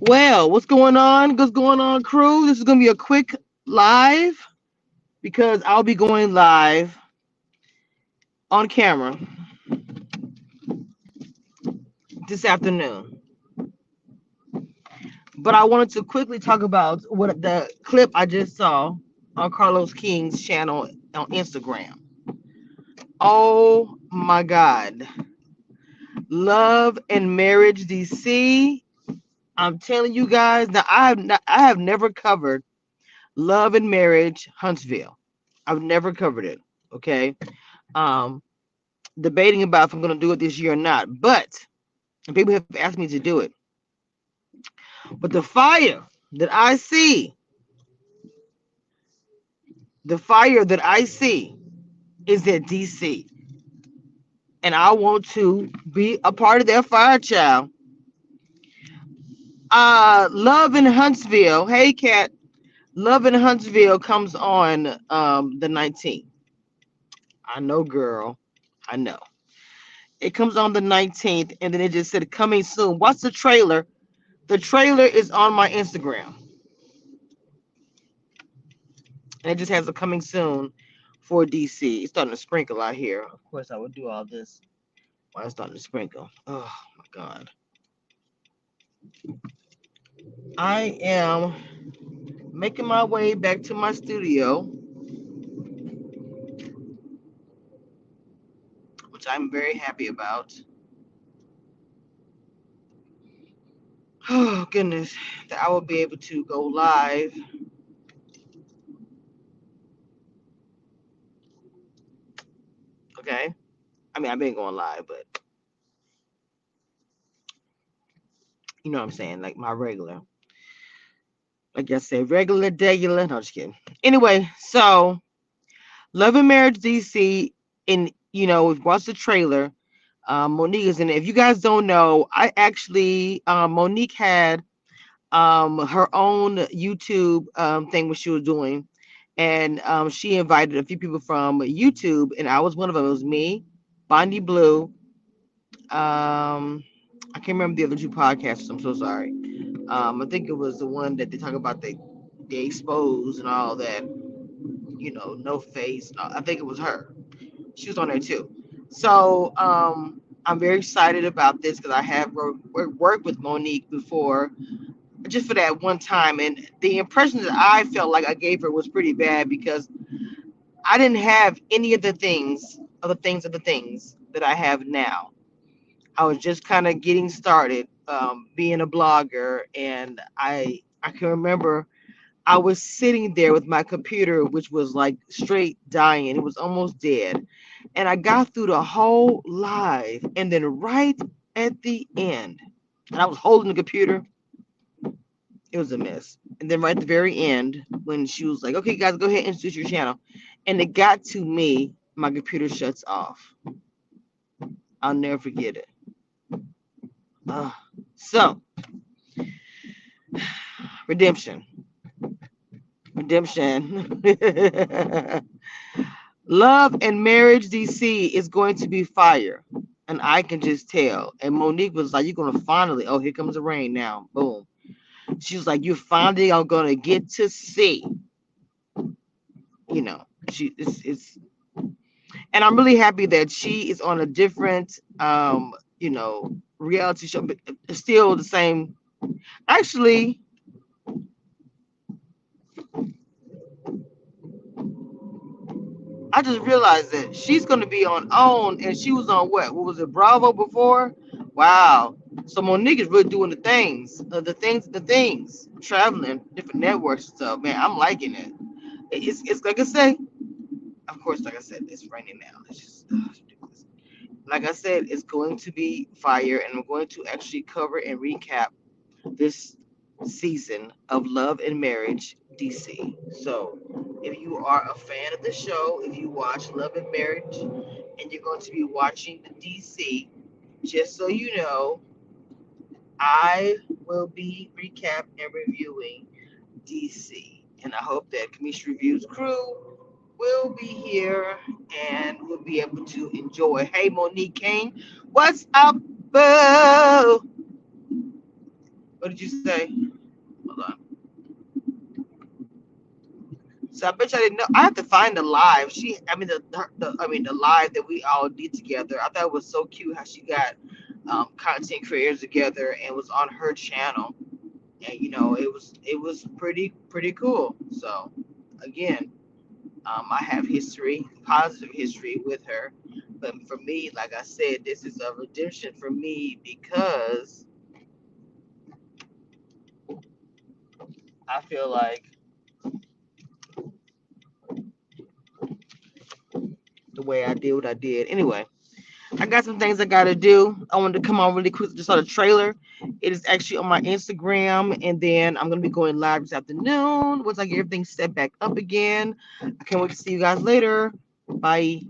Well, what's going on? What's going on, crew? This is gonna be a quick live because I'll be going live on camera this afternoon. But I wanted to quickly talk about what the clip I just saw on Carlos King's channel on Instagram. Oh my God. Love and Marriage DC. I'm telling you guys now I have not, I have never covered Love and Marriage Huntsville. I've never covered it. Okay. Um debating about if I'm gonna do it this year or not, but people have asked me to do it. But the fire that I see, the fire that I see is at DC. And I want to be a part of their fire child. Uh Love in Huntsville. Hey Cat. Love in Huntsville comes on um the 19th. I know, girl. I know. It comes on the 19th, and then it just said coming soon. What's the trailer? The trailer is on my Instagram. And it just has a coming soon for DC. It's starting to sprinkle out here. Of course, I would do all this while it's starting to sprinkle. Oh my god. I am making my way back to my studio, which I'm very happy about. Oh goodness, that I will be able to go live. Okay. I mean, I've been going live, but you know what I'm saying? Like my regular, like I said, regular, regular. No, just kidding. Anyway, so Love and Marriage DC, and you know, watch the trailer. Um, Monique is in it. If you guys don't know, I actually um, Monique had um, her own YouTube um, thing what she was doing, and um, she invited a few people from YouTube, and I was one of them. It was me, Bondi Blue. Um, I can't remember the other two podcasts. I'm so sorry. Um, I think it was the one that they talk about they they expose and all that. You know, no face. Uh, I think it was her. She was on there too. So um, I'm very excited about this because I have worked, worked with Monique before, just for that one time, and the impression that I felt like I gave her was pretty bad because I didn't have any of the things, of the things of the things that I have now. I was just kind of getting started um, being a blogger, and I I can remember I was sitting there with my computer, which was like straight dying. It was almost dead, and I got through the whole live, and then right at the end, and I was holding the computer. It was a mess. And then right at the very end, when she was like, "Okay, guys, go ahead and introduce your channel," and it got to me, my computer shuts off. I'll never forget it. Uh, so, redemption. Redemption. Love and Marriage DC is going to be fire. And I can just tell. And Monique was like, You're to finally, oh, here comes the rain now. Boom. She was like, You finally are to get to see. You know, she it's, it's and I'm really happy that she is on a different um, you know, reality show, but still the same. Actually, I just realized that she's going to be on OWN, and she was on what? What was it, Bravo before? Wow. So Monique is really doing the things, uh, the things, the things, traveling, different networks and stuff. Man, I'm liking it. It's, it's like I say, of course, like I said, it's raining now. It's just uh. Like I said, it's going to be fire, and I'm going to actually cover and recap this season of Love and Marriage DC. So, if you are a fan of the show, if you watch Love and Marriage, and you're going to be watching the DC, just so you know, I will be recap and reviewing DC. And I hope that Cameshia Reviews crew will be here and we'll be able to enjoy. Hey, Monique Kane, what's up, boo? What did you say? Hold on. So I bet you I didn't know. I have to find the live. She, I mean the, the, I mean the live that we all did together. I thought it was so cute how she got um, content creators together and was on her channel. And you know, it was it was pretty pretty cool. So again, um, I have history, positive history with her. But for me, like I said, this is a redemption for me because I feel like the way I did what I did. Anyway, I got some things I gotta do. I wanted to come on really quick. Just saw the trailer. It is actually on my Instagram, and then I'm gonna be going live this afternoon once I get everything set back up again. I can't wait to see you guys later. Bye.